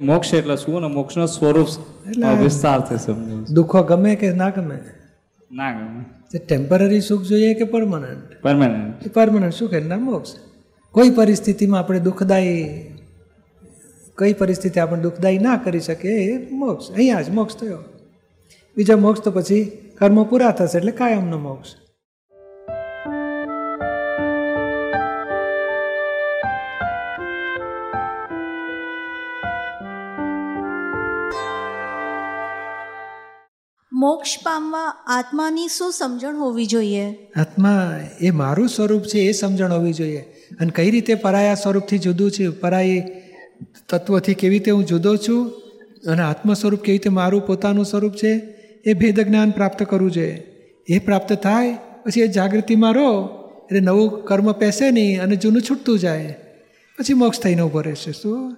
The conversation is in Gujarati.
મોક્ષ એટલે શું ને મોક્ષનો સ્વરૂપ એટલે- થશે દુઃખો ગમે કે ના ગમે? ના ગમે. તે ટેમ્પરરી સુખ જોઈએ કે પરમનન્ટ પરમાનન્ટ પરમાનન્ટ સુખ એના મોક્ષ. કોઈ પરિસ્થિતિમાં આપણે દુઃખદાયી કઈ પરિસ્થિતિ આપણે દુઃખદાયી ના કરી શકીએ એ મોક્ષ. અહીંયા જ મોક્ષ થયો. બીજા મોક્ષ તો પછી કર્મ પૂરા થશે એટલે કાયમનો મોક્ષ. મોક્ષ પામવા આત્માની શું સમજણ હોવી જોઈએ? આત્મા એ મારું સ્વરૂપ છે, એ સમજણ હોવી જોઈએ. અને કઈ રીતે પરાયા સ્વરૂપથી જુદું છે? પરાય તત્વથી કેવી રીતે હું જુદો છું? અને આત્મ સ્વરૂપ કેવી રીતે મારું પોતાનું સ્વરૂપ છે? એ ભેદ જ્ઞાન પ્રાપ્ત કરવું જોઈએ. એ પ્રાપ્ત થાય, પછી એ જાગૃતિમાં રહો. એટલે નવું કર્મ પેસે નહીં અને જૂનું છૂટતું જાય. પછી મોક્ષ થઈને ઊભો રહેશે. શું?